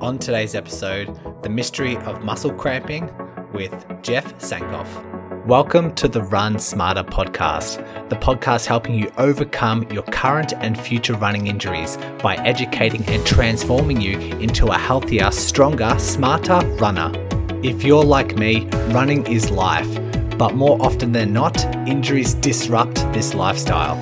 On today's episode, the mystery of muscle cramping with Jeff Sankoff. Welcome to the Run Smarter podcast, the podcast helping you overcome your current and future running injuries by educating and transforming you into a healthier, stronger, smarter runner. If you're like me, running is life, but more often than not, injuries disrupt this lifestyle.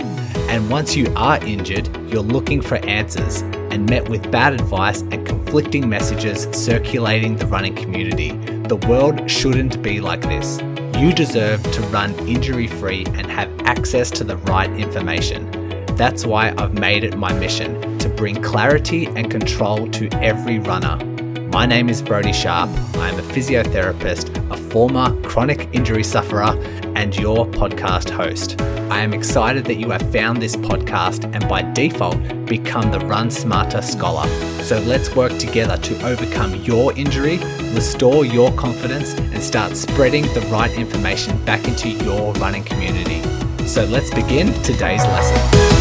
And once you are injured, you're looking for answers and met with bad advice and conflicting messages circulating the running community. The world shouldn't be like this. You deserve to run injury free and have access to the right information. That's why I've made it my mission to bring clarity and control to every runner. My name is Brodie Sharp. I am a physiotherapist, a former chronic injury sufferer, and your podcast host. I am excited that you have found this podcast and by default become the Run Smarter Scholar. So let's work together to overcome your injury, restore your confidence, and start spreading the right information back into your running community. So let's begin today's lesson.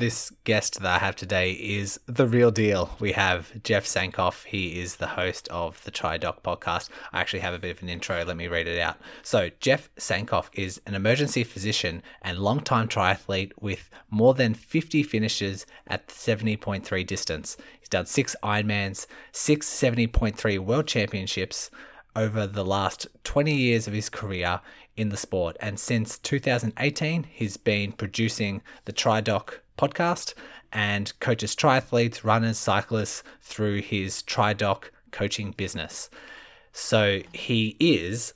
This guest that I have today is the real deal. We have Jeff Sankoff. He is the host of the TriDoc podcast. I actually have a bit of an intro. Let me read it out. So, Jeff Sankoff is an emergency physician and longtime triathlete with more than 50 finishes at 70.3 distance. He's done six Ironmans, six 70.3 World Championships over the last 20 years of his career in the sport. And since 2018, he's been producing the TriDoc podcast and coaches triathletes, runners, cyclists through his TriDoc coaching business. So he is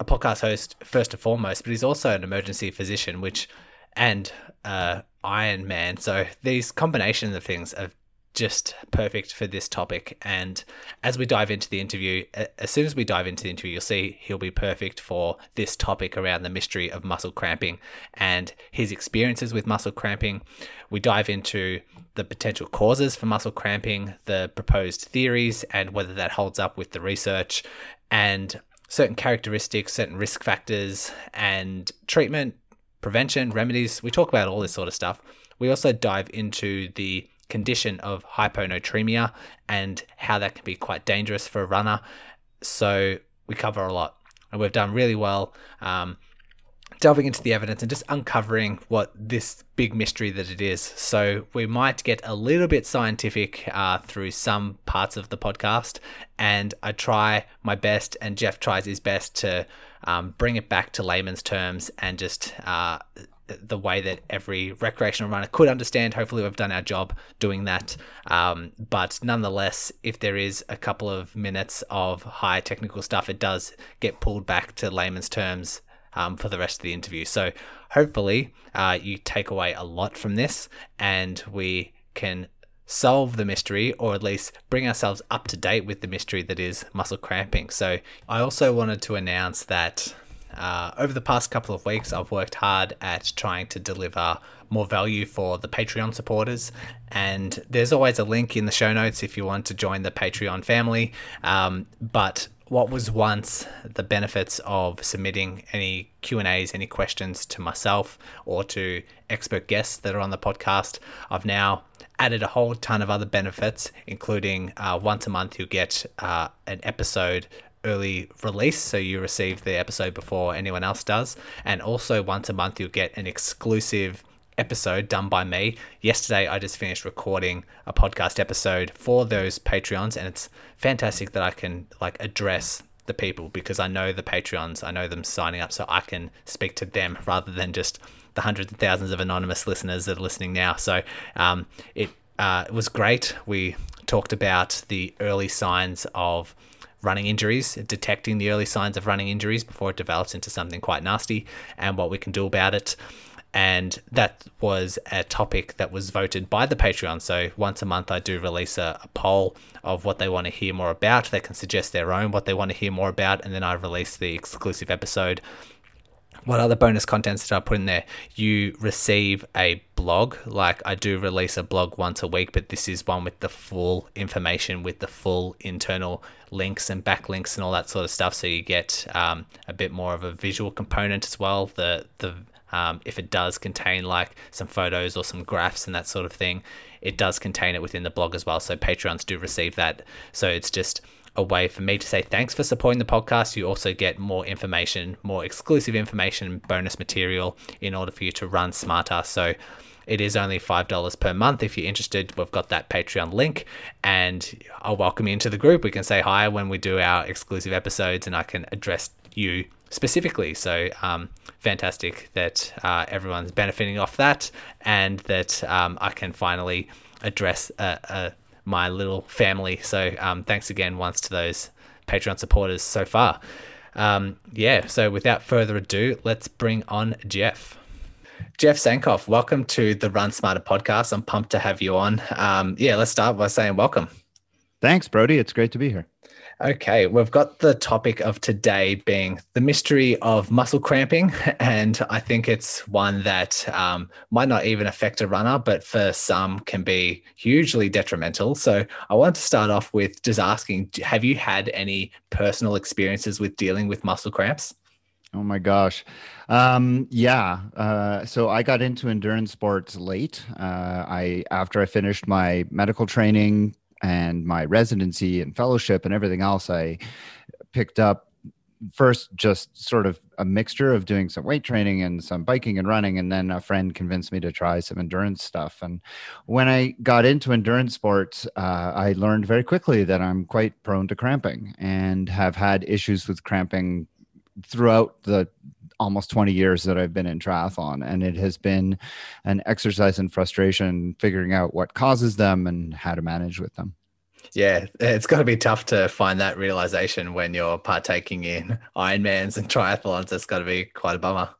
a podcast host first and foremost, but he's also an emergency physician, which and uh, Iron Man. So these combinations of things have just perfect for this topic. And as we dive into the interview, as soon as we dive into the interview, you'll see he'll be perfect for this topic around the mystery of muscle cramping and his experiences with muscle cramping. We dive into the potential causes for muscle cramping, the proposed theories, and whether that holds up with the research, and certain characteristics, certain risk factors, and treatment, prevention, remedies. We talk about all this sort of stuff. We also dive into the condition of hyponatremia and how that can be quite dangerous for a runner. So we cover a lot, and we've done really well. Um, delving into the evidence and just uncovering what this big mystery that it is. So we might get a little bit scientific uh, through some parts of the podcast, and I try my best, and Jeff tries his best to um, bring it back to layman's terms and just uh, the way that every recreational runner could understand. Hopefully, we've done our job doing that. Um, but nonetheless, if there is a couple of minutes of high technical stuff, it does get pulled back to layman's terms um, for the rest of the interview. So hopefully, uh, you take away a lot from this, and we can solve the mystery or at least bring ourselves up to date with the mystery that is muscle cramping. So I also wanted to announce that uh, over the past couple of weeks, I've worked hard at trying to deliver more value for the Patreon supporters. And there's always a link in the show notes if you want to join the Patreon family. Um, but what was once the benefits of submitting any q&a's any questions to myself or to expert guests that are on the podcast i've now added a whole ton of other benefits including uh, once a month you'll get uh, an episode early release, so you receive the episode before anyone else does. And also, once a month, you'll get an exclusive episode done by me. Yesterday, I just finished recording a podcast episode for those Patreons, and it's fantastic that I can like address the people because I know the Patreons, I know them signing up, so I can speak to them rather than just the hundreds of thousands of anonymous listeners that are listening now. So um, it, uh, it was great. We talked about the early signs of running injuries, detecting the early signs of running injuries before it develops into something quite nasty, and what we can do about it. And that was a topic that was voted by the Patreon. So once a month, I do release a, a poll of what they want to hear more about. They can suggest their own, what they want to hear more about, and then I release the exclusive episode what other bonus contents did I put in there? You receive a blog. Like I do release a blog once a week, but this is one with the full information, with the full internal links and backlinks and all that sort of stuff. So you get um, a bit more of a visual component as well. The the Um, if it does contain like some photos or some graphs and that sort of thing, it does contain it within the blog as well. So Patreons do receive that. So it's just a way for me to say thanks for supporting the podcast. You also get more information, more exclusive information, bonus material in order for you to run smarter. So it is only $5 per month. If you're interested, we've got that Patreon link and I'll welcome you into the group. We can say hi when we do our exclusive episodes and I can address you specifically. So, um, fantastic that uh, everyone's benefiting off that and that um, I can finally address uh, uh, my little family. So, um, thanks again once to those Patreon supporters so far. Um, yeah, so without further ado, let's bring on Jeff. Jeff Sankoff, welcome to the Run Smarter podcast. I'm pumped to have you on. Um, yeah, let's start by saying welcome. Thanks, Brodie. It's great to be here. Okay, we've got the topic of today being the mystery of muscle cramping. And I think it's one that um, might not even affect a runner, but for some can be hugely detrimental. So I want to start off with just asking Have you had any personal experiences with dealing with muscle cramps? Oh my gosh. Um, yeah. Uh, so I got into endurance sports late. Uh, I after I finished my medical training and my residency and fellowship and everything else, I picked up first just sort of a mixture of doing some weight training and some biking and running and then a friend convinced me to try some endurance stuff. And when i got into endurance sports uh, i learned very quickly that i'm quite prone to cramping and have had issues with cramping throughout the almost 20 years that I've been in triathlon. And it has been an exercise in frustration, figuring out what causes them and how to manage with them. Yeah, it's got to be tough to find that realization when you're partaking in Ironmans and triathlons. It's got to be quite a bummer.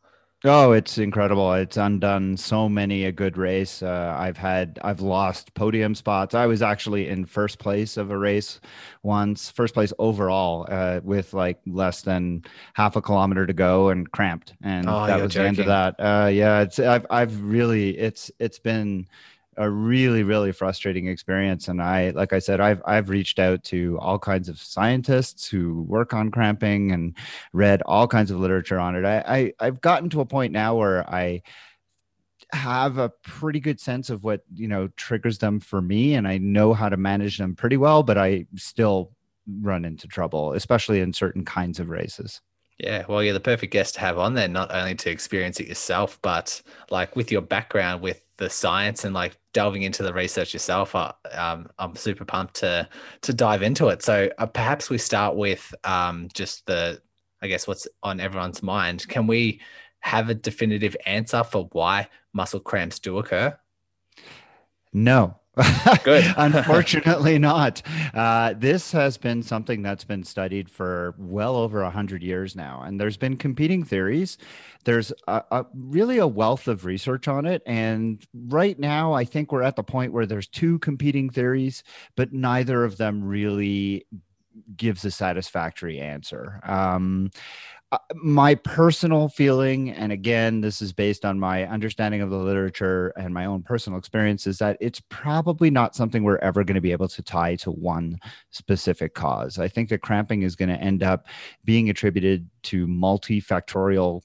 Oh, it's incredible. It's undone so many a good race. Uh, I've had, I've lost podium spots. I was actually in first place of a race once, first place overall, uh, with like less than half a kilometer to go and cramped. And oh, that was joking. the end of that. Uh, yeah, it's, I've, I've really, it's, it's been, a really really frustrating experience. And i like i said i've i've reached out to all kinds of scientists who work on cramping and read all kinds of literature on it. I, I i've gotten to a point now where i have a pretty good sense of what you know triggers them for me and i know how to manage them pretty well but i still run into trouble especially in certain kinds of races yeah, well, you're the perfect guest to have on there, not only to experience it yourself, but like with your background with the science and like delving into the research yourself. I, um, I'm super pumped to to dive into it. So uh, perhaps we start with um, just the, I guess, what's on everyone's mind. Can we have a definitive answer for why muscle cramps do occur? No, Good. Unfortunately, not. Uh, this has been something that's been studied for well over a hundred years now, and there's been competing theories. There's a, a, really a wealth of research on it, and right now, I think we're at the point where there's two competing theories, but neither of them really gives a satisfactory answer. Um, uh, my personal feeling, and again, this is based on my understanding of the literature and my own personal experience, is that it's probably not something we're ever going to be able to tie to one specific cause. I think that cramping is going to end up being attributed to multifactorial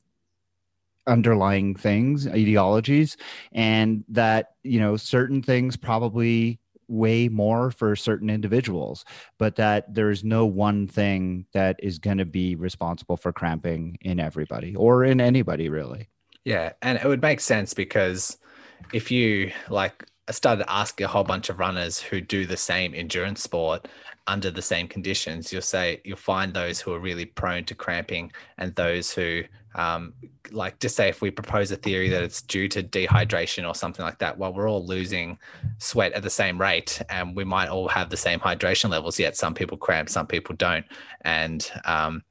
underlying things etiologies and that you know certain things probably way more for certain individuals, but that there's no one thing that is going to be responsible for cramping in everybody or in anybody really. Yeah, and it would make sense because if you like started asking a whole bunch of runners who do the same endurance sport under the same conditions, you'll say you'll find those who are really prone to cramping and those who um, like just say if we propose a theory that it's due to dehydration or something like that well we're all losing sweat at the same rate and we might all have the same hydration levels yet some people cramp some people don't. And um,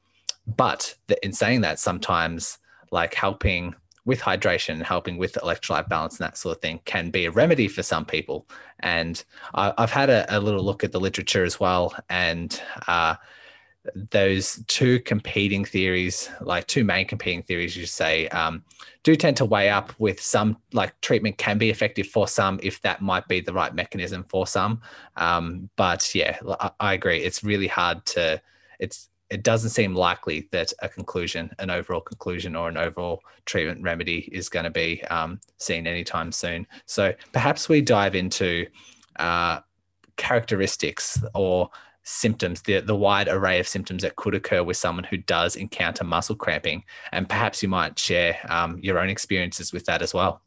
but the, in saying that sometimes like helping with hydration and helping with electrolyte balance and that sort of thing can be a remedy for some people and I, have had a, a, little look at the literature as well and uh, those two competing theories, like two main competing theories, you say, um, do tend to weigh up with some like treatment can be effective for some if that might be the right mechanism for some. Um, but yeah, I, I, agree. It's really hard to, it's, it doesn't seem likely that a conclusion, an overall conclusion, or an overall treatment remedy is going to be um, seen anytime soon. So perhaps we dive into uh, characteristics or symptoms, the, the wide array of symptoms that could occur with someone who does encounter muscle cramping. And perhaps you might share um, your own experiences with that as well.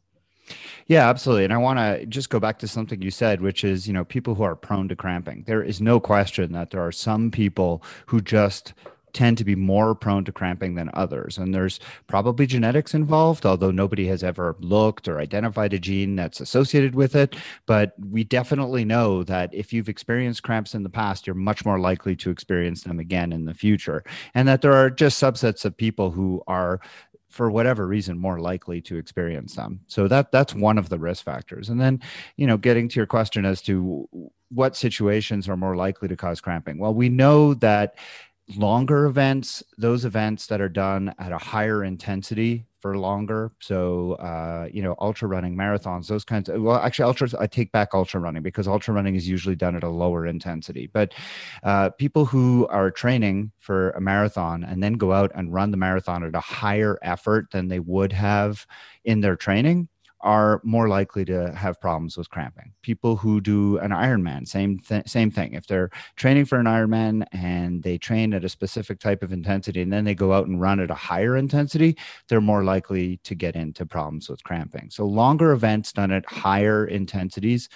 Yeah, absolutely. And I want to just go back to something you said, which is, you know, people who are prone to cramping. There is no question that there are some people who just tend to be more prone to cramping than others. And there's probably genetics involved, although nobody has ever looked or identified a gene that's associated with it. But we definitely know that if you've experienced cramps in the past, you're much more likely to experience them again in the future. And that there are just subsets of people who are for whatever reason more likely to experience them. So that that's one of the risk factors. And then you know getting to your question as to what situations are more likely to cause cramping. Well we know that longer events, those events that are done at a higher intensity for longer. So, uh, you know, ultra running, marathons, those kinds of, well, actually, ultra, I take back ultra running because ultra running is usually done at a lower intensity. But uh, people who are training for a marathon and then go out and run the marathon at a higher effort than they would have in their training are more likely to have problems with cramping. People who do an Ironman, same th- same thing. If they're training for an Ironman and they train at a specific type of intensity and then they go out and run at a higher intensity, they're more likely to get into problems with cramping. So longer events done at higher intensities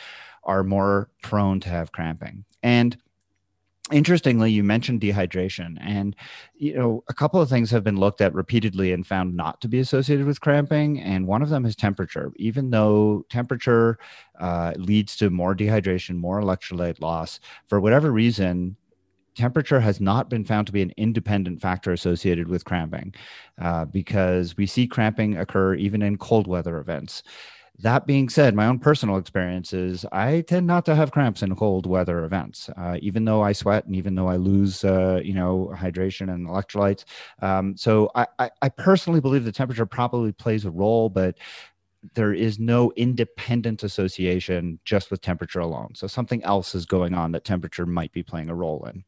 are more prone to have cramping. And interestingly you mentioned dehydration and you know a couple of things have been looked at repeatedly and found not to be associated with cramping and one of them is temperature. Even though temperature uh, leads to more dehydration more electrolyte loss for whatever reason temperature has not been found to be an independent factor associated with cramping uh, because we see cramping occur even in cold weather events that being said, my own personal experience is I tend not to have cramps in cold weather events, uh, even though I sweat and even though I lose, uh, you know, hydration and electrolytes. Um, so I, I, I, personally believe the temperature probably plays a role, but there is no independent association just with temperature alone. So something else is going on that temperature might be playing a role in.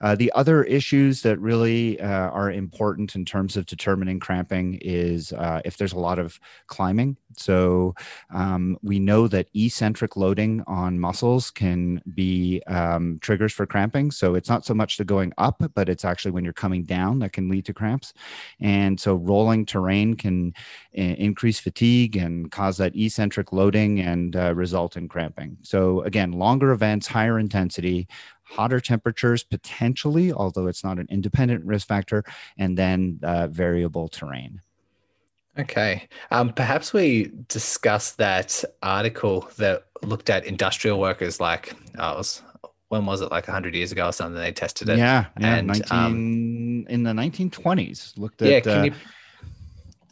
Uh, the other issues that really uh, are important in terms of determining cramping is uh, if there's a lot of climbing. So um, we know that eccentric loading on muscles can be um, triggers for cramping. So it's not so much the going up, but it's actually when you're coming down that can lead to cramps. And so rolling terrain can uh, increase fatigue and cause that eccentric loading and uh, result in cramping. So, again, longer events, higher intensity, hotter temperatures potentially, although it's not an independent risk factor, and then uh, variable terrain. Okay. Um, perhaps we discuss that article that looked at industrial workers like, uh, was, when was it, like 100 years ago or something? They tested it. Yeah. yeah and, 19, um, in the 1920s. Looked at. Yeah. Can uh, you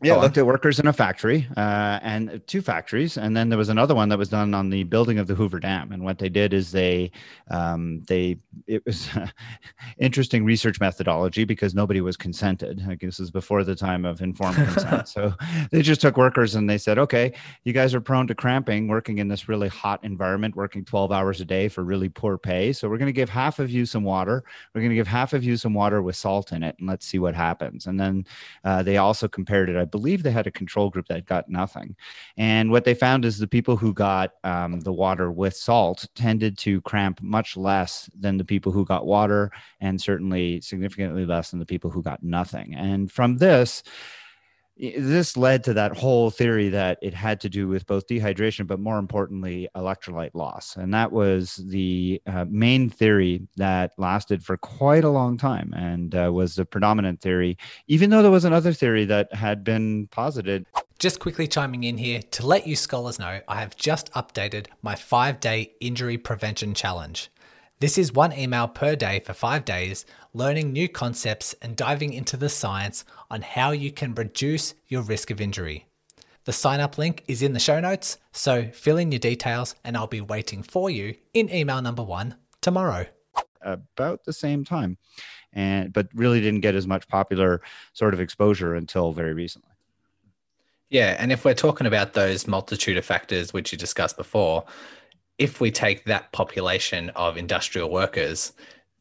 yeah, looked at workers in a factory uh, and two factories, and then there was another one that was done on the building of the Hoover Dam. And what they did is they um, they it was interesting research methodology because nobody was consented. I guess this is before the time of informed consent. so they just took workers and they said, okay, you guys are prone to cramping, working in this really hot environment, working 12 hours a day for really poor pay. So we're going to give half of you some water. We're going to give half of you some water with salt in it, and let's see what happens. And then uh, they also compared it. I believe they had a control group that got nothing. And what they found is the people who got um, the water with salt tended to cramp much less than the people who got water, and certainly significantly less than the people who got nothing. And from this, this led to that whole theory that it had to do with both dehydration, but more importantly, electrolyte loss. And that was the uh, main theory that lasted for quite a long time and uh, was the predominant theory, even though there was another theory that had been posited. Just quickly chiming in here to let you scholars know, I have just updated my five day injury prevention challenge. This is one email per day for five days, learning new concepts and diving into the science on how you can reduce your risk of injury. The sign up link is in the show notes, so fill in your details and I'll be waiting for you in email number one tomorrow. About the same time, and but really didn't get as much popular sort of exposure until very recently. Yeah, and if we're talking about those multitude of factors which you discussed before, if we take that population of industrial workers,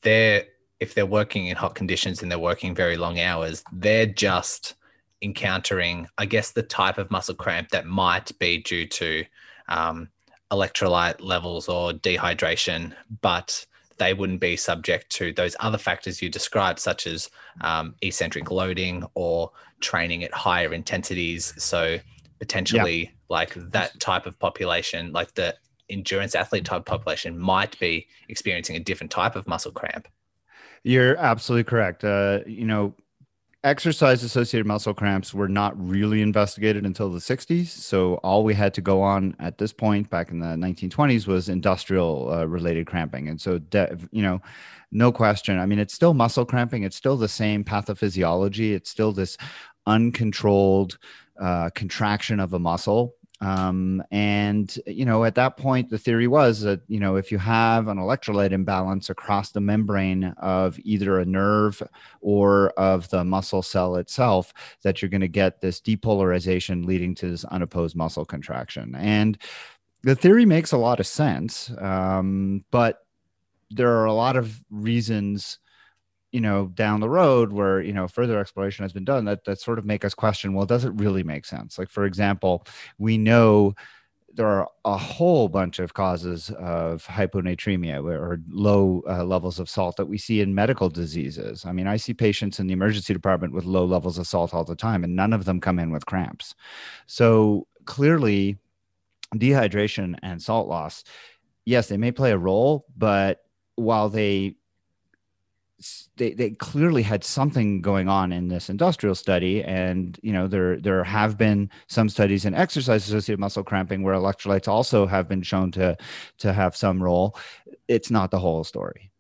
they're if they're working in hot conditions and they're working very long hours, they're just encountering, I guess, the type of muscle cramp that might be due to um, electrolyte levels or dehydration, but they wouldn't be subject to those other factors you described, such as um, eccentric loading or training at higher intensities. So potentially, yeah. like that type of population, like the endurance athlete type population, might be experiencing a different type of muscle cramp. You're absolutely correct. Uh, you know, exercise associated muscle cramps were not really investigated until the 60s. So all we had to go on at this point back in the 1920s was industrial uh, related cramping. And so, de- you know, no question. I mean, it's still muscle cramping. It's still the same pathophysiology. It's still this uncontrolled uh, contraction of a muscle um, and, you know, at that point, the theory was that, you know, if you have an electrolyte imbalance across the membrane of either a nerve or of the muscle cell itself, that you're going to get this depolarization leading to this unopposed muscle contraction. And the theory makes a lot of sense. Um, but there are a lot of reasons you know down the road where you know further exploration has been done that that sort of make us question well does it really make sense like for example we know there are a whole bunch of causes of hyponatremia or low uh, levels of salt that we see in medical diseases. I mean, I see patients in the emergency department with low levels of salt all the time, and none of them come in with cramps. So clearly, dehydration and salt loss, yes, they may play a role, but while they they, they clearly had something going on in this industrial study. And you know there there have been some studies in exercise associated muscle cramping where electrolytes also have been shown to to have some role. It's not the whole story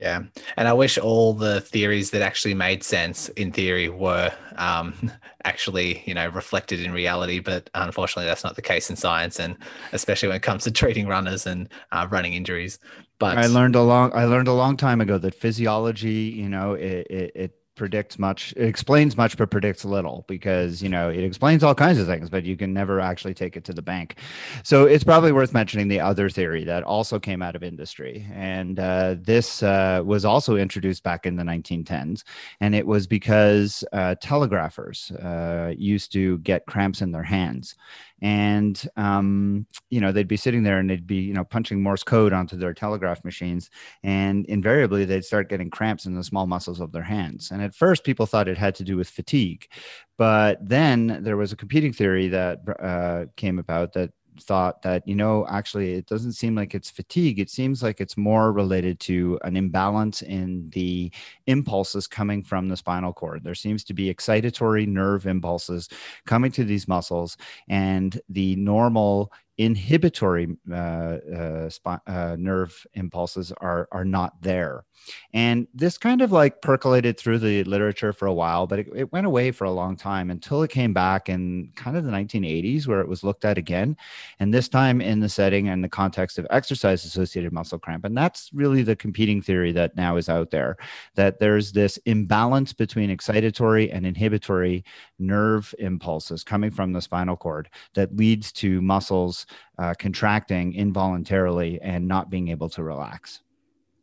yeah. And I wish all the theories that actually made sense in theory were um, actually, you know, reflected in reality. But unfortunately, that's not the case in science. And especially when it comes to treating runners and uh, running injuries. But I learned a long, I learned a long time ago that physiology, you know, it, it, it predicts much it explains much but predicts little because you know it explains all kinds of things but you can never actually take it to the bank. So it's probably worth mentioning the other theory that also came out of industry. And uh, this uh, was also introduced back in the 1910s and it was because uh, telegraphers uh, used to get cramps in their hands and um, you know they'd be sitting there and they'd be you know punching morse code onto their telegraph machines. And invariably they'd start getting cramps in the small muscles of their hands. And at first people thought it had to do with fatigue. But then there was a competing theory that uh, came about that thought that you know actually it doesn't seem like it's fatigue. It seems like it's more related to an imbalance in the impulses coming from the spinal cord. There seems to be excitatory nerve impulses coming to these muscles and the normal inhibitory uh, uh, sp- uh, nerve impulses are are not there. And this kind of like percolated through the literature for a while but it, it, went away for a long time until it came back in kind of the 1980s where it was looked at again. And this time in the setting and the context of exercise associated muscle cramp. And that's really the competing theory that now is out there that there's this imbalance between excitatory and inhibitory nerve impulses coming from the spinal cord that leads to muscles uh, contracting involuntarily and not being able to relax.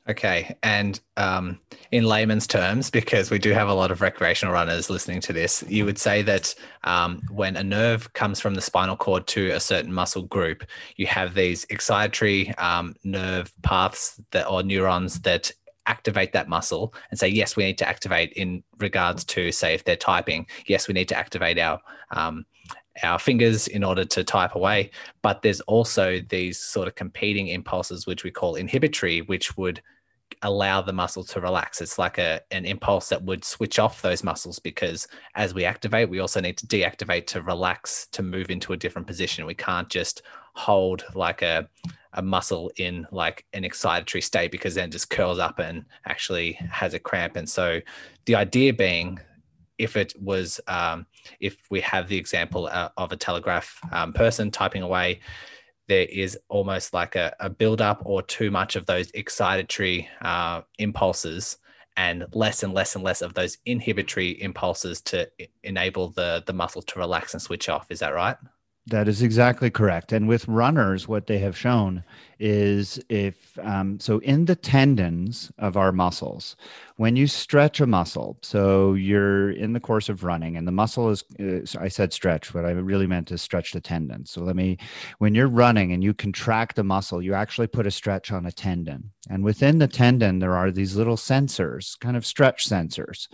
Okay. And um, in layman's terms, because we do have a lot of recreational runners listening to this, you would say that um, when a nerve comes from the spinal cord to a certain muscle group, you have these excitatory um, nerve paths that or neurons that activate that muscle and say, yes, we need to activate in regards to, say, if they're typing, yes, we need to activate our um, our fingers in order to type away. But there's also these sort of competing impulses, which we call inhibitory, which would allow the muscle to relax. It's like a an impulse that would switch off those muscles because as we activate, we also need to deactivate to relax to move into a different position. We can't just hold like a a muscle in like an excitatory state because then just curls up and actually has a cramp. And so the idea being if it was um, if we have the example uh, of a telegraph um, person typing away there is almost like a, a build up or too much of those excitatory uh, impulses and less and less and less of those inhibitory impulses to enable the the muscle to relax and switch off. Is that right That is exactly correct. And with runners, what they have shown is if um, so in the tendons of our muscles, when you stretch a muscle, so you're in the course of running, and the muscle is, uh, I said stretch, but I really meant is stretch the tendon. So let me, when you're running and you contract a muscle, you actually put a stretch on a tendon. And within the tendon, there are these little sensors, kind of stretch sensors.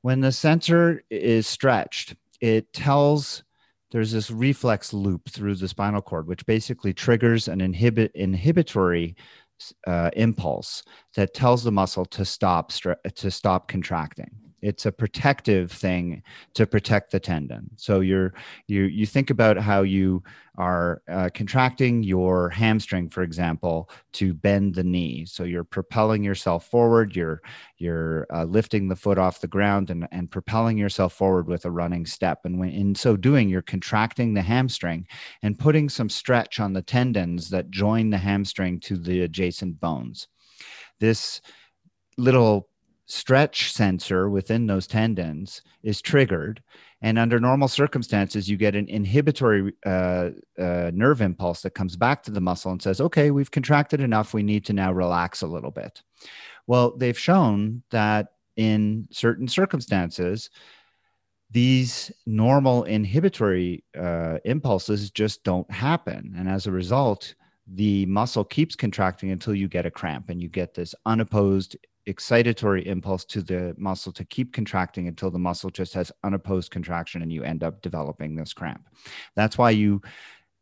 When the sensor is stretched, it tells there's this reflex loop through the spinal cord, which basically triggers an inhibit inhibitory uh, impulse that tells the muscle to stop to stop contracting it's a protective thing to protect the tendon. So you're you you think about how you are uh, contracting your hamstring for example to bend the knee. So you're propelling yourself forward you're you're uh, lifting the foot off the ground and, and propelling yourself forward with a running step. And when in so doing you're contracting the hamstring and putting some stretch on the tendons that join the hamstring to the adjacent bones. This little stretch sensor within those tendons is triggered and under normal circumstances you get an inhibitory uh, uh, nerve impulse that comes back to the muscle and says okay we've contracted enough. We need to now relax a little bit. Well they've shown that in certain circumstances these normal inhibitory uh, impulses just don't happen. And as a result the muscle keeps contracting until you get a cramp and you get this unopposed excitatory impulse to the muscle to keep contracting until the muscle just has unopposed contraction and you end up developing this cramp. That's why you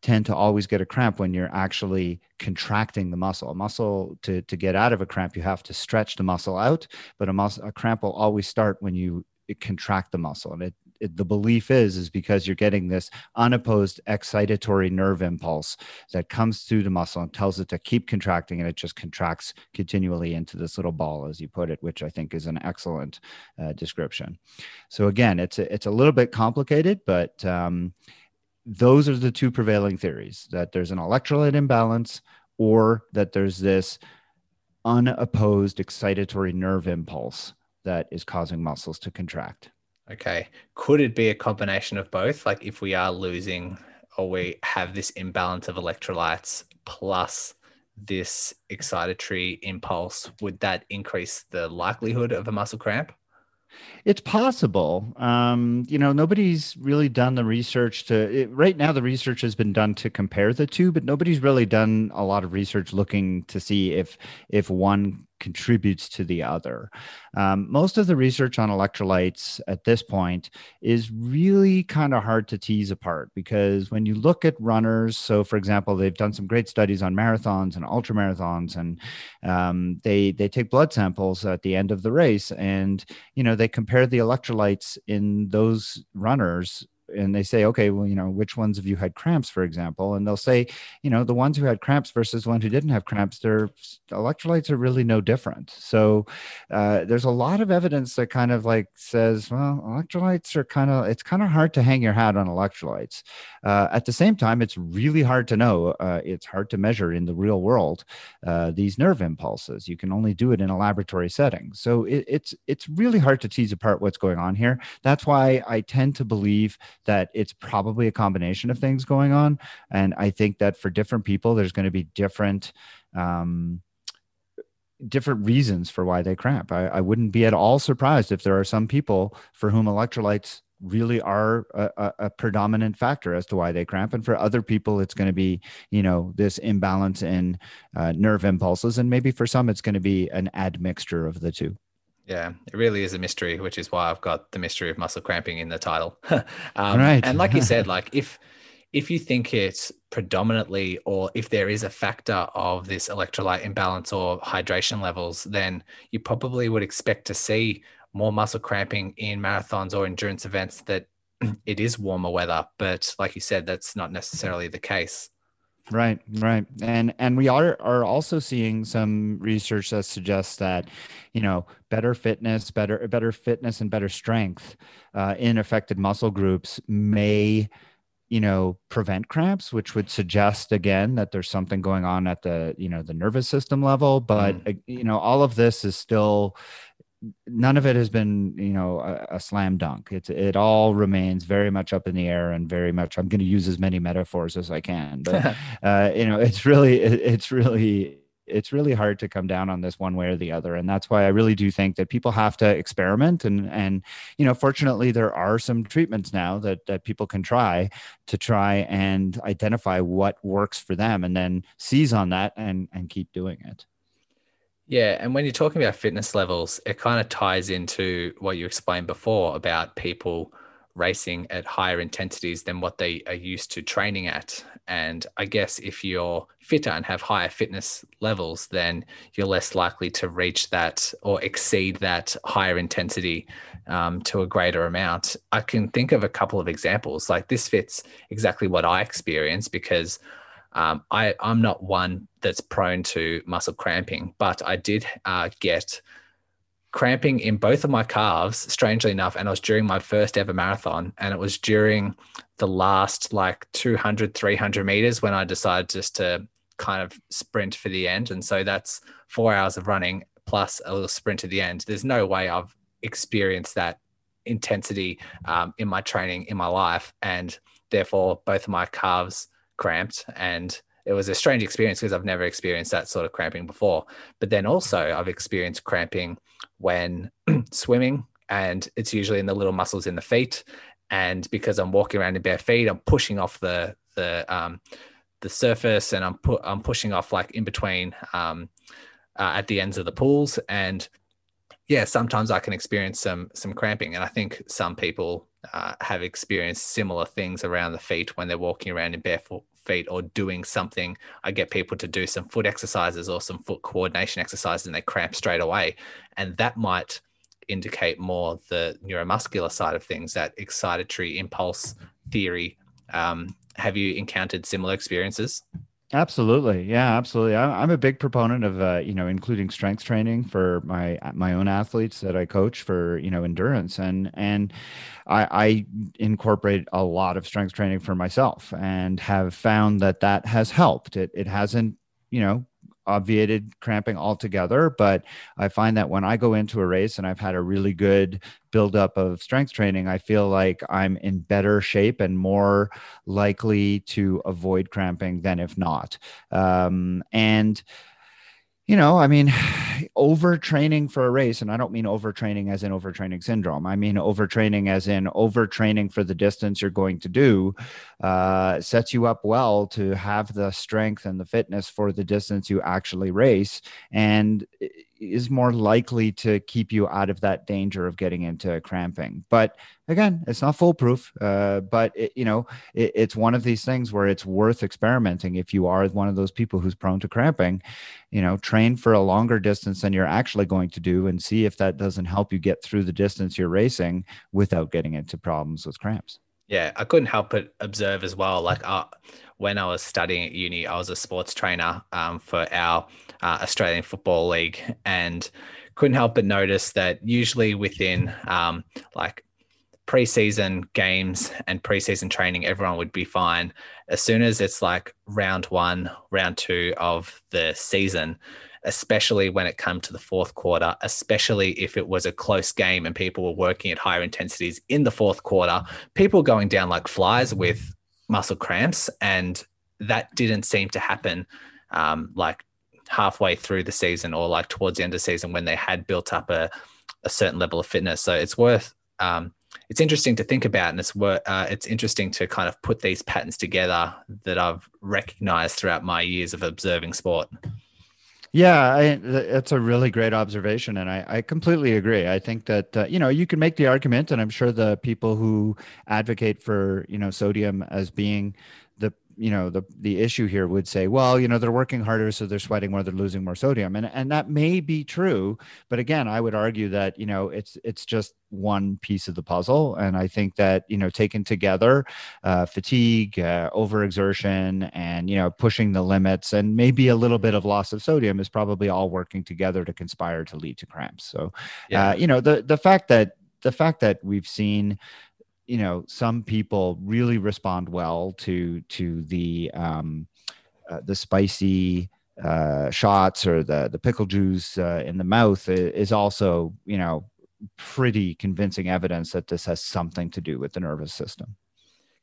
tend to always get a cramp when you're actually contracting the muscle. A muscle to, to get out of a cramp, you have to stretch the muscle out, but a muscle a cramp will always start when you contract the muscle. And it it, the belief is is because you're getting this unopposed excitatory nerve impulse that comes through the muscle and tells it to keep contracting and it just contracts continually into this little ball as you put it which i think is an excellent uh, description. So again it's a, it's a little bit complicated but um, those are the two prevailing theories that there's an electrolyte imbalance or that there's this unopposed excitatory nerve impulse that is causing muscles to contract Okay. Could it be a combination of both? Like if we are losing or we have this imbalance of electrolytes plus this excitatory impulse, would that increase the likelihood of a muscle cramp? It's possible. Um, you know, nobody's really done the research to it, right now. The research has been done to compare the two, but nobody's really done a lot of research looking to see if if one contributes to the other. Um, most of the research on electrolytes at this point is really kind of hard to tease apart because when you look at runners, so for example, they've done some great studies on marathons and ultra marathons, and um, they they take blood samples at the end of the race, and you know they compare the electrolytes in those runners and they say, okay, well, you know, which ones of you had cramps, for example? And they'll say, you know, the ones who had cramps versus ones who didn't have cramps, their electrolytes are really no different. So uh, there's a lot of evidence that kind of like says, well, electrolytes are kind of, it's kind of hard to hang your hat on electrolytes. Uh, at the same time, it's really hard to know. Uh, it's hard to measure in the real world uh, these nerve impulses. You can only do it in a laboratory setting. So it, it's it's really hard to tease apart what's going on here. That's why I tend to believe that it's probably a combination of things going on. And I think that for different people, there's going to be different. Um, different reasons for why they cramp. I, I, wouldn't be at all surprised if there are some people for whom electrolytes really are a, a, predominant factor as to why they cramp and for other people it's going to be you know this imbalance in uh, nerve impulses and maybe for some it's going to be an admixture of the two yeah, it really is a mystery, which is why I've got the mystery of muscle cramping in the title. um, right. And like you said, like if if you think it's predominantly or if there is a factor of this electrolyte imbalance or hydration levels, then you probably would expect to see more muscle cramping in marathons or endurance events that it is warmer weather. But like you said, that's not necessarily the case. Right, right, and and we are are also seeing some research that suggests that, you know, better fitness, better better fitness, and better strength uh, in affected muscle groups may, you know, prevent cramps, which would suggest again that there's something going on at the you know the nervous system level. But mm. you know, all of this is still none of it has been you know a, a, slam dunk. It's it all remains very much up in the air and very much i'm going to use as many metaphors as i can but uh, you know it's really it, it's really it's really hard to come down on this one way or the other. And that's why i really do think that people have to experiment and and you know fortunately there are some treatments now that that people can try to try and identify what works for them and then seize on that and and keep doing it yeah and when you're talking about fitness levels it kind of ties into what you explained before about people racing at higher intensities than what they are used to training at. And I guess if you're fitter and have higher fitness levels, then you're less likely to reach that or exceed that higher intensity um, to a greater amount. I can think of a couple of examples. Like this fits exactly what I experience because um, I, I'm not one that's prone to muscle cramping, but I did uh, get cramping in both of my calves, strangely enough. And it was during my first ever marathon. And it was during the last like 200, 300 meters when I decided just to kind of sprint for the end. And so that's four hours of running plus a little sprint at the end. There's no way I've experienced that intensity um, in my training in my life. And therefore, both of my calves cramped and it was a strange experience because I've never experienced that sort of cramping before. But then also, I've experienced cramping when swimming, and it's usually in the little muscles in the feet. And because I'm walking around in bare feet, I'm pushing off the the um, the surface, and I'm pu- I'm pushing off like in between um, uh, at the ends of the pools, and yeah, sometimes I can experience some some cramping, and I think some people uh, have experienced similar things around the feet when they're walking around in barefoot feet or doing something. I get people to do some foot exercises or some foot coordination exercises and they cramp straight away. And that might indicate more the neuromuscular side of things, that excitatory impulse theory. Um, have you encountered similar experiences? Absolutely, yeah, absolutely. I'm a big proponent of uh, you know including strength training for my my own athletes that I coach for you know endurance, and and I, I incorporate a lot of strength training for myself, and have found that that has helped. It it hasn't you know obviated cramping altogether. But I find that when I go into a race and I've had a really good buildup of strength training, I feel like I'm in better shape and more likely to avoid cramping than if not. Um, and you know, I mean, overtraining for a race, and I don't mean overtraining as in overtraining syndrome. I mean overtraining as in overtraining for the distance you're going to do, uh, sets you up well to have the strength and the fitness for the distance you actually race, and is more likely to keep you out of that danger of getting into cramping. But again, it's not foolproof. Uh, but it, you know, it, it's one of these things where it's worth experimenting. If you are one of those people who's prone to cramping, you know, train for a longer distance than you're actually going to do, and see if that doesn't help you get through the distance you're racing without getting into problems with cramps. Yeah, I couldn't help but observe as well. Like uh, when I was studying at uni, I was a sports trainer um, for our uh, Australian Football League, and couldn't help but notice that usually within um, like preseason games and preseason training, everyone would be fine. As soon as it's like round one, round two of the season, especially when it come to the fourth quarter, especially if it was a close game and people were working at higher intensities in the fourth quarter, people going down like flies with muscle cramps. And that didn't seem to happen um, like halfway through the season or like towards the end of the season when they had built up a, a certain level of fitness. So it's worth, um, it's interesting to think about and it's worth, uh, it's interesting to kind of put these patterns together that I've recognized throughout my years of observing sport. Yeah, I, that's a really great observation, and I, I completely agree. I think that uh, you know you can make the argument, and I'm sure the people who advocate for you know sodium as being you know the the issue here would say well you know they're working harder so they're sweating more they're losing more sodium. And and that may be true but again i would argue that you know it's it's just one piece of the puzzle. And i think that you know taken together uh, fatigue uh, overexertion and you know pushing the limits and maybe a little bit of loss of sodium is probably all working together to conspire to lead to cramps. So yeah. uh, you know the the fact that the fact that we've seen you know some people really respond well to to the um, uh, the spicy uh, shots or the the pickle juice uh, in the mouth is also you know pretty convincing evidence that this has something to do with the nervous system.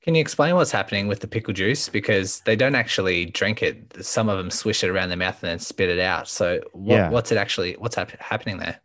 Can you explain what's happening with the pickle juice? Because they don't actually drink it. Some of them swish it around their mouth and then spit it out. So what, yeah. what's it actually? What's hap- happening there?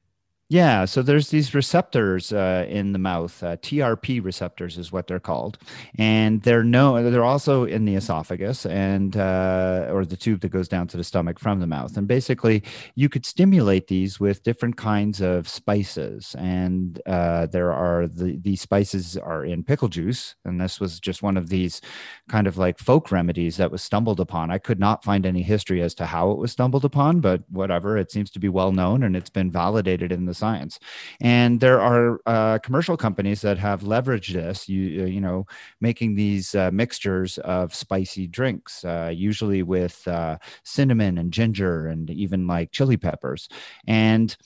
Yeah, so there's these receptors uh, in the mouth. Uh, TRP receptors is what they're called, and they're no, they're also in the esophagus and uh, or the tube that goes down to the stomach from the mouth. And basically, you could stimulate these with different kinds of spices. And uh, there are the these spices are in pickle juice, and this was just one of these kind of like folk remedies that was stumbled upon. I could not find any history as to how it was stumbled upon, but whatever, it seems to be well known and it's been validated in the science. And there are uh, commercial companies that have leveraged this, you, uh, you know, making these uh, mixtures of spicy drinks, uh, usually with uh, cinnamon and ginger and even like chili peppers. And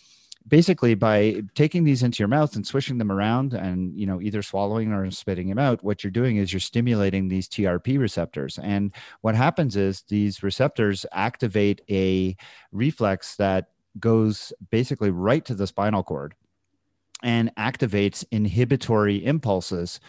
basically by taking these into your mouth and swishing them around and you know either swallowing or spitting them out what you're doing is you're stimulating these trp receptors and what happens is these receptors activate a reflex that goes basically right to the spinal cord and activates inhibitory impulses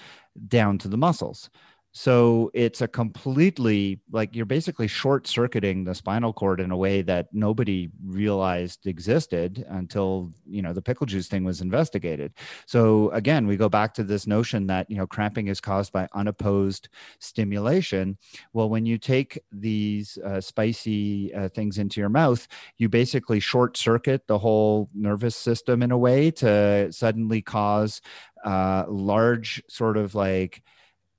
down to the muscles. So it's a completely like you're basically short circuiting the spinal cord in a way that nobody realized existed until, you know, the pickle juice thing was investigated. So again, we go back to this notion that, you know, cramping is caused by unopposed stimulation. Well, when you take these uh, spicy uh, things into your mouth, you basically short circuit the whole nervous system in a way to suddenly cause uh, large sort of like,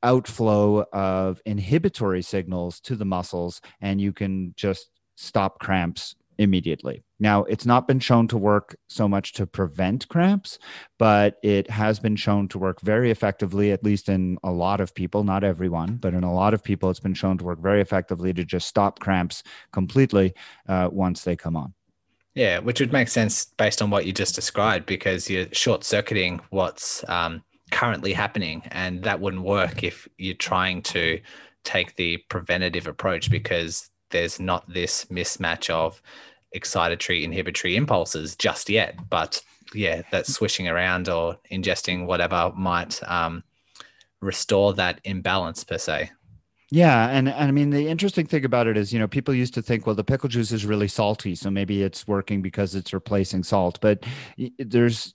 outflow of inhibitory signals to the muscles and you can just stop cramps immediately. Now, it's not been shown to work so much to prevent cramps, but it has been shown to work very effectively, at least in a lot of people, not everyone, but in a lot of people, it's been shown to work very effectively to just stop cramps completely uh, once they come on. Yeah, which would make sense based on what you just described because you're short circuiting what's um, currently happening. And that wouldn't work if you're trying to take the preventative approach because there's not this mismatch of excitatory inhibitory impulses just yet. But yeah, that swishing around or ingesting whatever might um, restore that imbalance per se. Yeah, and, and I mean the interesting thing about it is, you know, people used to think, well, the pickle juice is really salty, so maybe it's working because it's replacing salt. But there's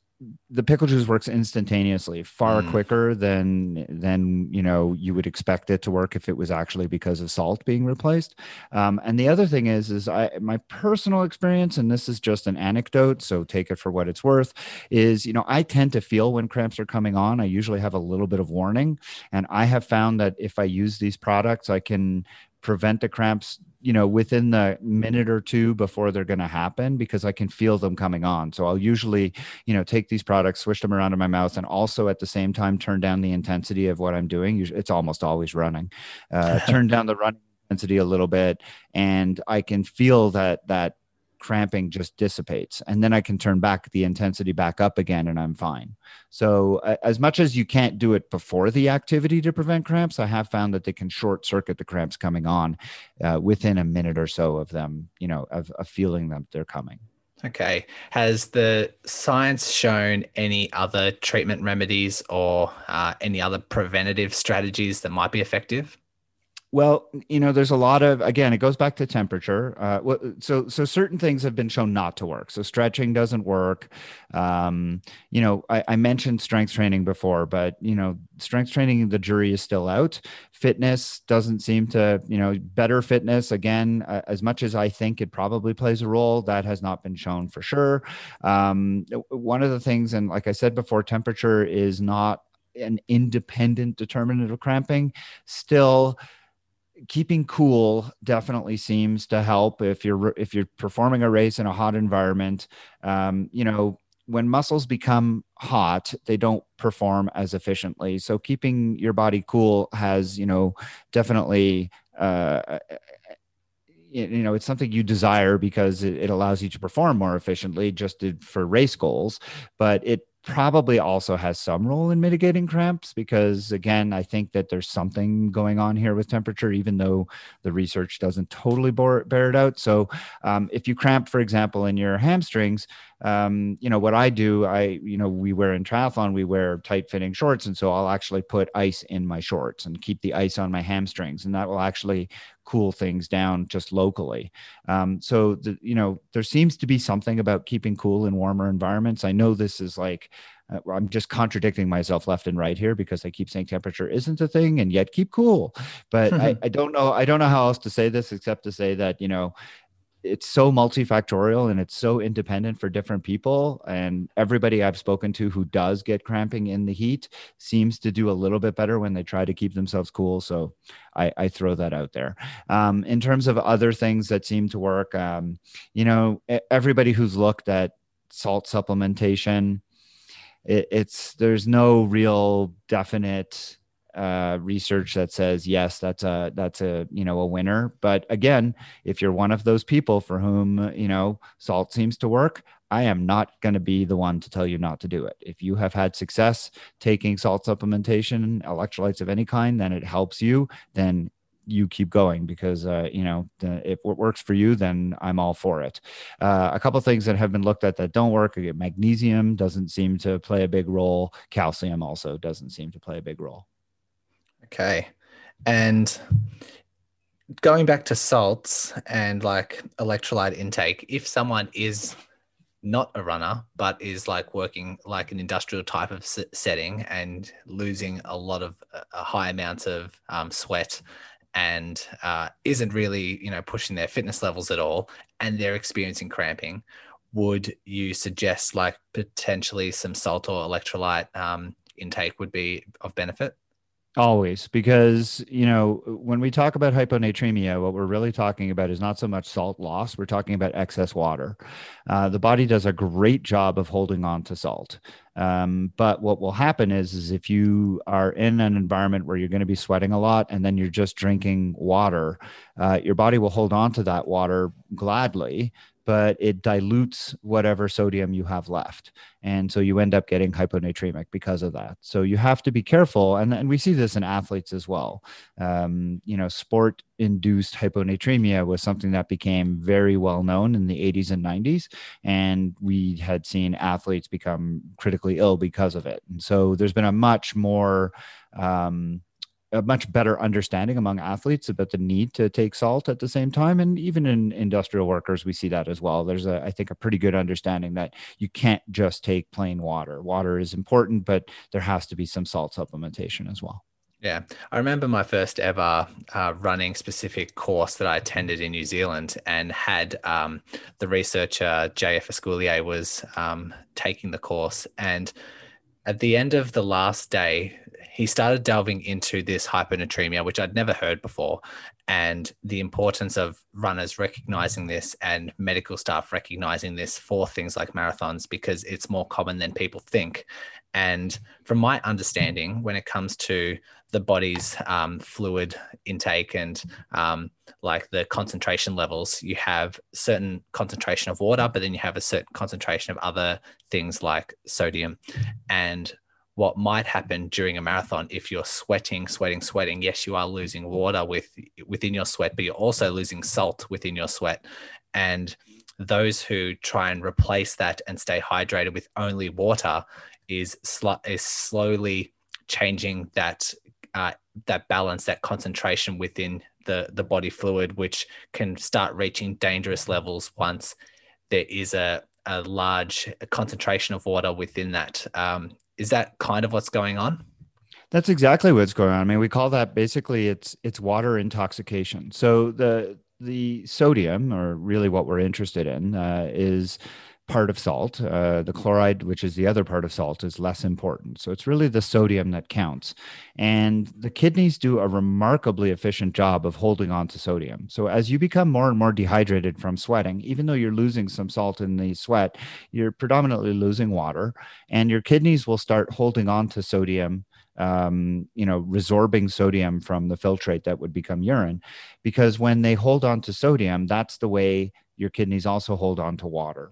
the pickle juice works instantaneously far mm. quicker than than you know you would expect it to work if it was actually because of salt being replaced um, and the other thing is is i my personal experience and this is just an anecdote so take it for what it's worth is you know i tend to feel when cramps are coming on i usually have a little bit of warning and i have found that if i use these products i can prevent the cramps you know within the minute or two before they're going to happen because i can feel them coming on. So i'll usually you know take these products swish them around in my mouth and also at the same time turn down the intensity of what i'm doing. It's almost always running. Uh, turn down the running intensity a little bit and i can feel that that cramping just dissipates and then i can turn back the intensity back up again and i'm fine. So uh, as much as you can't do it before the activity to prevent cramps i have found that they can short circuit the cramps coming on uh, within a minute or so of them you know of, of feeling that they're coming. Okay. Has the science shown any other treatment remedies or uh, any other preventative strategies that might be effective well, you know, there's a lot of again, it goes back to temperature. Uh, so so certain things have been shown not to work. So stretching doesn't work. Um, you know, I, I mentioned strength training before, but you know, strength training, the jury is still out. Fitness doesn't seem to, you know, better fitness again. Uh, as much as I think it probably plays a role, that has not been shown for sure. Um, one of the things, and like I said before, temperature is not an independent determinant of cramping. Still keeping cool definitely seems to help if you're if you're performing a race in a hot environment. Um, you know when muscles become hot they don't perform as efficiently. So keeping your body cool has you know definitely uh, you know it's something you desire because it, allows you to perform more efficiently just to, for race goals. But it probably also has some role in mitigating cramps because again i think that there's something going on here with temperature even though the research doesn't totally bear it out. So um, if you cramp for example in your hamstrings um, you know what i do i you know we wear in triathlon we wear tight fitting shorts and so i'll actually put ice in my shorts and keep the ice on my hamstrings and that will actually cool things down just locally um, so the, you know there seems to be something about keeping cool in warmer environments i know this is like uh, I'm just contradicting myself left and right here because I keep saying temperature isn't a thing and yet keep cool. But I, I don't know. I don't know how else to say this except to say that, you know, it's so multifactorial and it's so independent for different people and everybody i've spoken to who does get cramping in the heat seems to do a little bit better when they try to keep themselves cool so i, I throw that out there. Um, in terms of other things that seem to work um, you know everybody who's looked at salt supplementation it, it's there's no real definite uh, research that says yes, that's a that's a you know a winner. But again, if you're one of those people for whom you know salt seems to work, I am not going to be the one to tell you not to do it. If you have had success taking salt supplementation, electrolytes of any kind, then it helps you. Then you keep going because uh, you know if it works for you then i'm all for it uh, a couple things that have been looked at that don't work magnesium doesn't seem to play a big role calcium also doesn't seem to play a big role Okay. And going back to salts and like electrolyte intake, if someone is not a runner, but is like working like an industrial type of setting and losing a lot of uh, high amounts of um, sweat and uh, isn't really, you know, pushing their fitness levels at all and they're experiencing cramping, would you suggest like potentially some salt or electrolyte um, intake would be of benefit? Always, because you know when we talk about hyponatremia, what we're really talking about is not so much salt loss. We're talking about excess water. Uh, the body does a great job of holding on to salt, um, but what will happen is, is if you are in an environment where you're going to be sweating a lot, and then you're just drinking water, uh, your body will hold on to that water gladly but it dilutes whatever sodium you have left. And so you end up getting hyponatremic because of that. So you have to be careful. And, and we see this in athletes as well. Um, you know, sport induced hyponatremia was something that became very well known in the 80s and 90s. And we had seen athletes become critically ill because of it. And so there's been a much more, um, a much better understanding among athletes about the need to take salt at the same time. And even in industrial workers we see that as well. There's a i think a pretty good understanding that you can't just take plain water. Water is important but there has to be some salt supplementation as well. Yeah, I remember my first ever uh, running specific course that I attended in New Zealand and had um, the researcher JF Esculier was um, taking the course. And at the end of the last day, he started delving into this hyponatremia, which I'd never heard before, and the importance of runners recognizing this and medical staff recognizing this for things like marathons because it's more common than people think. And from my understanding, when it comes to the body's um, fluid intake and um, like the concentration levels, you have certain concentration of water, but then you have a certain concentration of other things like sodium. And what might happen during a marathon if you're sweating sweating sweating. Yes you are losing water with within your sweat but you're also losing salt within your sweat. And those who try and replace that and stay hydrated with only water is sl- is slowly changing that uh, that balance that concentration within the the body fluid which can start reaching dangerous levels once there is a a large concentration of water within that um, is that kind of what's going on? That's exactly what's going on. I mean, we call that basically it's it's water intoxication. So the the sodium, or really what we're interested in, uh, is part of salt. Uh, the chloride, which is the other part of salt, is less important. So it's really the sodium that counts. And the kidneys do a remarkably efficient job of holding on to sodium. So as you become more and more dehydrated from sweating, even though you're losing some salt in the sweat, you're predominantly losing water, and your kidneys will start holding on to sodium um, you know, resorbing sodium from the filtrate that would become urine. Because when they hold on to sodium, that's the way your kidneys also hold on to water.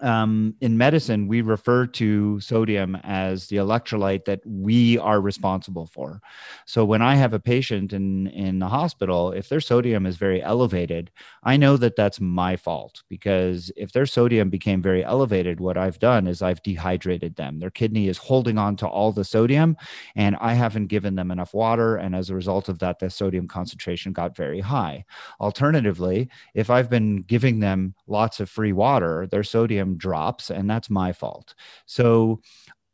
Um, in medicine, we refer to sodium as the electrolyte that we are responsible for. So when I have a patient in in the hospital, if their sodium is very elevated, I know that that's my fault because if their sodium became very elevated, what I've done is I've dehydrated them. Their kidney is holding on to all the sodium, and I haven't given them enough water, and as a result of that, the sodium concentration got very high. Alternatively, if I've been giving them lots of free water, their sodium drops, and that's my fault. So,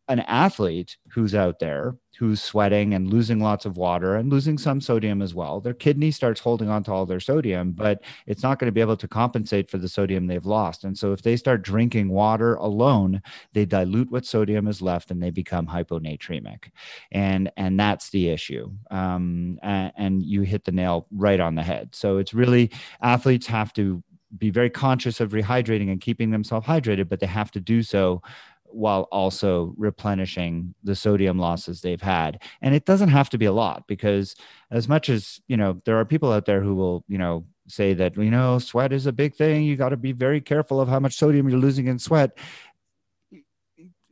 an athlete who's out there who's sweating and losing lots of water and losing some sodium as well, their kidney starts holding on to all their sodium, but it's not going to be able to compensate for the sodium they've lost. And so if they start drinking water alone, they dilute what sodium is left and they become hyponatremic. And and that's the issue. Um, and, and you hit the nail right on the head. So it's really athletes have to be very conscious of rehydrating and keeping themselves hydrated, but they have to do so while also replenishing the sodium losses they've had. And it doesn't have to be a lot because as much as, you know, there are people out there who will, you know, say that, you know, sweat is a big thing. You got to be very careful of how much sodium you're losing in sweat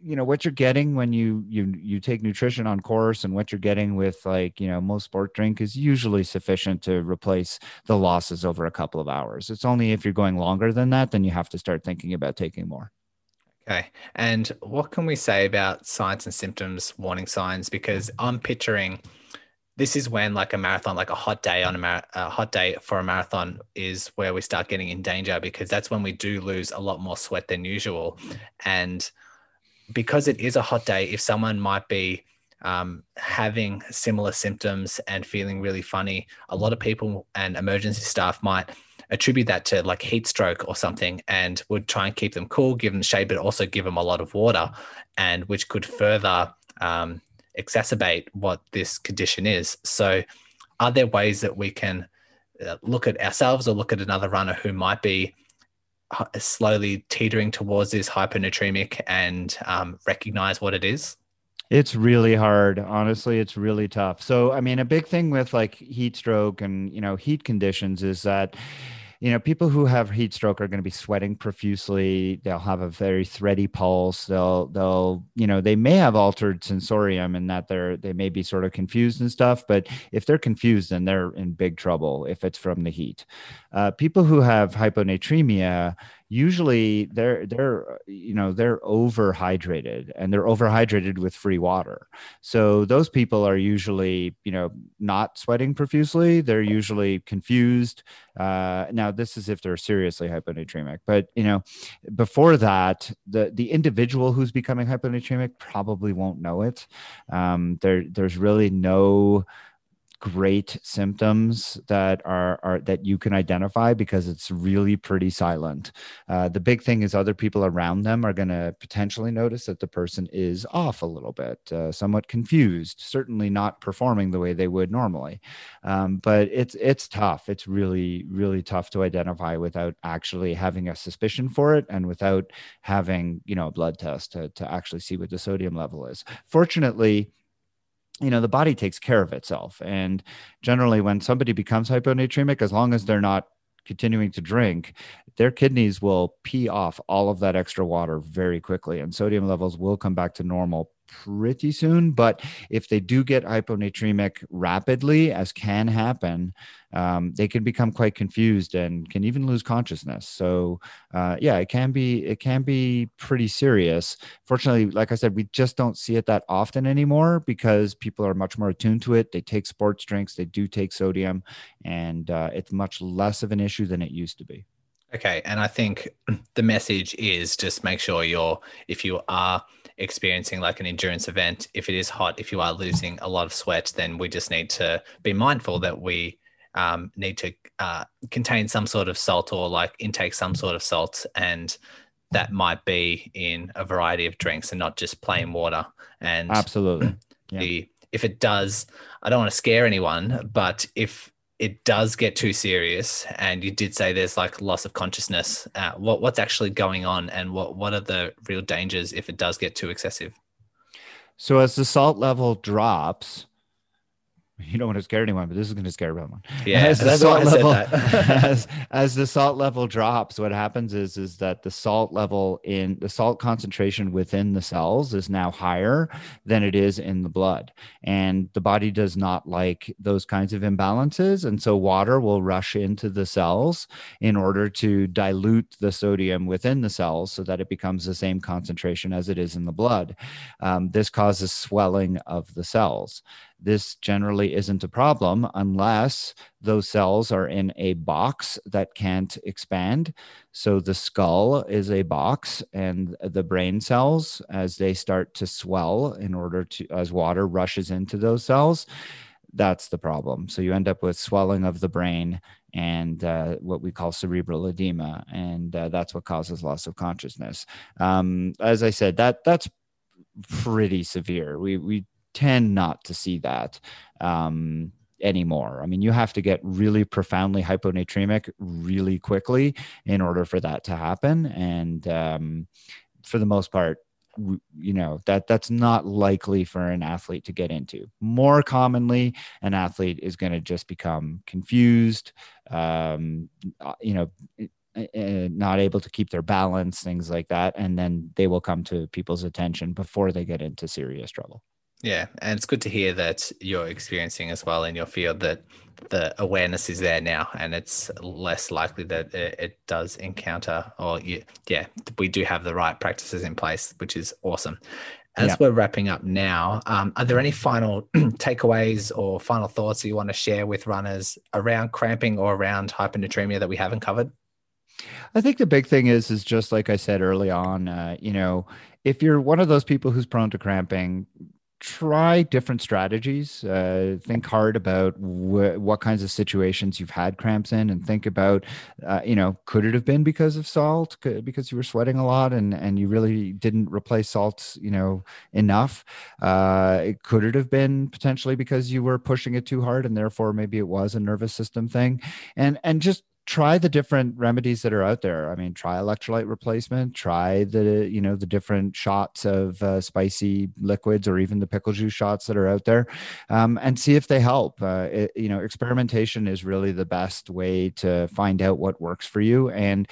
you know what you're getting when you you you take nutrition on course and what you're getting with like you know most sport drink is usually sufficient to replace the losses over a couple of hours. It's only if you're going longer than that then you have to start thinking about taking more. Okay. And what can we say about signs and symptoms warning signs? Because i'm picturing this is when like a marathon like a hot day on a, mar- a hot day for a marathon is where we start getting in danger because that's when we do lose a lot more sweat than usual. And because it is a hot day, if someone might be um, having similar symptoms and feeling really funny, a lot of people and emergency staff might attribute that to like heat stroke or something and would try and keep them cool, give them shade, but also give them a lot of water, and which could further um, exacerbate what this condition is. So, are there ways that we can uh, look at ourselves or look at another runner who might be slowly teetering towards this hyponatremic and um, recognize what it is? It's really hard. Honestly, it's really tough. So, I mean, a big thing with like heat stroke and, you know, heat conditions is that you know, people who have heat stroke are going to be sweating profusely. They'll have a very thready pulse. They'll, they'll, you know, they may have altered sensorium in that they're, they may be sort of confused and stuff. But if they're confused, then they're in big trouble if it's from the heat. Uh, people who have hyponatremia, usually they're they're you know they're overhydrated and they're overhydrated with free water. So those people are usually you know not sweating profusely. They're usually confused. Uh, now this is if they're seriously hyponatremic but you know before that the the individual who's becoming hyponatremic probably won't know it. Um, there there's really no great symptoms that are, are that you can identify because it's really pretty silent. Uh, the big thing is other people around them are going to potentially notice that the person is off a little bit, uh, somewhat confused, certainly not performing the way they would normally. Um, but it's it's tough. It's really really tough to identify without actually having a suspicion for it and without having you know a blood test to to actually see what the sodium level is. Fortunately you know the body takes care of itself. And generally when somebody becomes hyponatremic as long as they're not continuing to drink their kidneys will pee off all of that extra water very quickly and sodium levels will come back to normal pretty soon. But if they do get hyponatremic rapidly, as can happen, um, they can become quite confused and can even lose consciousness. So, uh, yeah, it can be it can be pretty serious. Fortunately, like I said, we just don't see it that often anymore because people are much more attuned to it. They take sports drinks, they do take sodium, and uh, it's much less of an issue than it used to be. Okay, and I think the message is just make sure you're if you are experiencing like an endurance event, if it is hot, if you are losing a lot of sweat, then we just need to be mindful that we um, need to uh, contain some sort of salt or like intake some sort of salt, and that might be in a variety of drinks and not just plain water. And absolutely, yeah. the if it does, I don't want to scare anyone, but if it does get too serious and you did say there's like loss of consciousness. Uh, what what's actually going on and what what are the real dangers if it does get too excessive? So as the salt level drops you don't want to scare anyone, but this is going to scare everyone. Yeah, as the salt level, as, as the salt level drops, what happens is is that the salt level in the salt concentration within the cells is now higher than it is in the blood, and the body does not like those kinds of imbalances, and so water will rush into the cells in order to dilute the sodium within the cells so that it becomes the same concentration as it is in the blood. Um, this causes swelling of the cells this generally isn't a problem unless those cells are in a box that can't expand. So the skull is a box, and the brain cells, as they start to swell in order to, as water rushes into those cells, that's the problem. So you end up with swelling of the brain and uh, what we call cerebral edema, and uh, that's what causes loss of consciousness. Um, as I said, that that's pretty severe. We we tend not to see that um, anymore. I mean, you have to get really profoundly hyponatremic really quickly in order for that to happen. And um, for the most part, you know that that's not likely for an athlete to get into more commonly an athlete is going to just become confused um, uh, you know uh, not able to keep their balance things like that and then they will come to people's attention before they get into serious trouble yeah, and it's good to hear that you're experiencing as well in your field that the awareness is there now, and it's less likely that it, it does encounter, or you, yeah, we do have the right practices in place, which is awesome. As yeah. we're wrapping up now, um, are there any final takeaways or final thoughts that you want to share with runners around cramping or around hyponatremia that we haven't covered? I think the big thing is, is just like I said early on, uh, you know, if you're one of those people who's prone to cramping, try different strategies. Uh, think hard about wh- what kinds of situations you've had cramps in, and think about, uh, you know, could it have been because of salt, could, because you were sweating a lot and and you really didn't replace salt, you know, enough? Uh, could it have been potentially because you were pushing it too hard, and therefore maybe it was a nervous system thing? And and just try the different remedies that are out there. I mean, try electrolyte replacement, try the, you know, the different shots of uh, spicy liquids or even the pickle juice shots that are out there um, and see if they help. Uh, it, you know, experimentation is really the best way to find out what works for you. And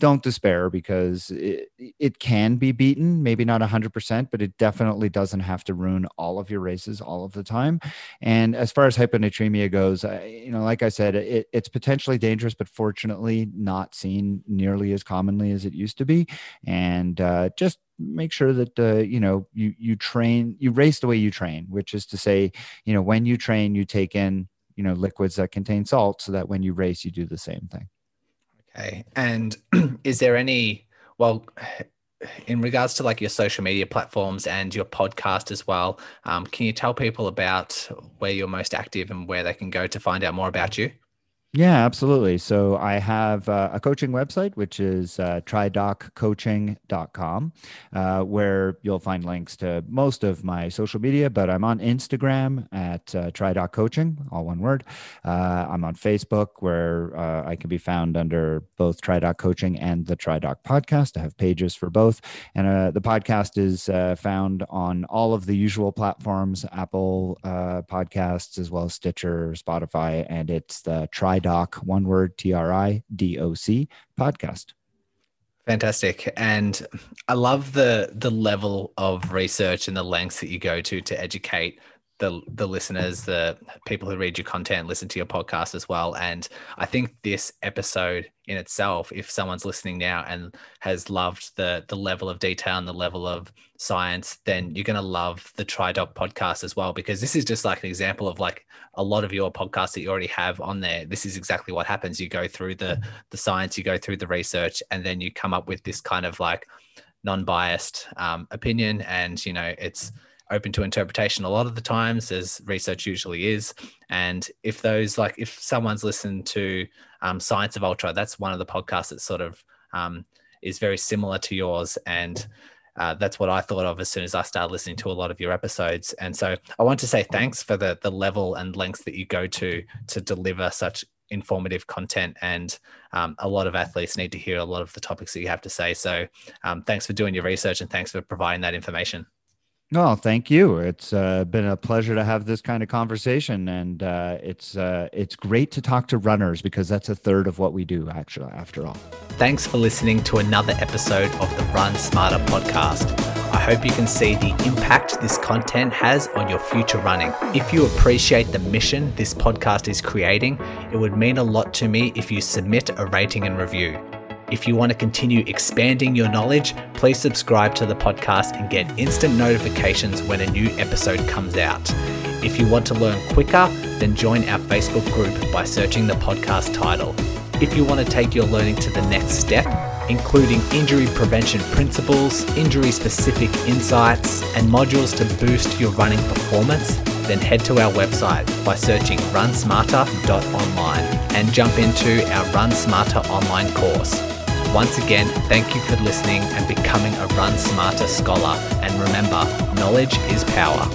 don't despair because it, it can be beaten maybe not 100% but it definitely doesn't have to ruin all of your races all of the time. And as far as hyponatremia goes you know like i said it, it's potentially dangerous but fortunately not seen nearly as commonly as it used to be. And uh, just make sure that uh, you know you you train you race the way you train which is to say you know when you train you take in you know liquids that contain salt so that when you race you do the same thing Okay. And is there any, well, in regards to like your social media platforms and your podcast as well, um, can you tell people about where you're most active and where they can go to find out more about you? Yeah, absolutely. So I have uh, a coaching website, which is uh, tridoccoaching.com, uh, where you'll find links to most of my social media, but I'm on Instagram at uh, all one word. Uh, I'm on Facebook, where uh, I can be found under both Tridoc Coaching and the Tridoc Podcast. I have pages for both. And uh, the podcast is uh, found on all of the usual platforms, Apple Podcasts, as well as Stitcher, Spotify, and it's the Tri Tridoc, one word, T R I D O C podcast. Fantastic. And I love the the level of research and the lengths that you go to to educate the the listeners, the people who read your content, listen to your podcast as well. And I think this episode in itself, if someone's listening now and has loved the the level of detail and the level of science, then you're gonna love the TriDoc podcast as well, because this is just like an example of like a lot of your podcasts that you already have on there. This is exactly what happens. You go through the the science, you go through the research, and then you come up with this kind of like non-biased um, opinion. And you know, it's open to interpretation a lot of the times, as research usually is. And if those, like, if someone's listened to um, Science of Ultra, that's one of the podcasts that sort of um, is very similar to yours. And uh, that's what I thought of as soon as I started listening to a lot of your episodes. And so I want to say thanks for the the level and lengths that you go to to deliver such informative content. And um, a lot of athletes need to hear a lot of the topics that you have to say. So um, thanks for doing your research and thanks for providing that information. Oh, thank you. It's uh, been a pleasure to have this kind of conversation, and uh, it's uh, it's great to talk to runners because that's a third of what we do, actually. After all, thanks for listening to another episode of the Run Smarter podcast. I hope you can see the impact this content has on your future running. If you appreciate the mission this podcast is creating, it would mean a lot to me if you submit a rating and review. If you want to continue expanding your knowledge, please subscribe to the podcast and get instant notifications when a new episode comes out. If you want to learn quicker, then join our Facebook group by searching the podcast title. If you want to take your learning to the next step, including injury prevention principles, injury specific insights, and modules to boost your running performance, then head to our website by searching runsmarter.online and jump into our Run Smarter online course. Once again, thank you for listening and becoming a Run Smarter scholar. And remember, knowledge is power.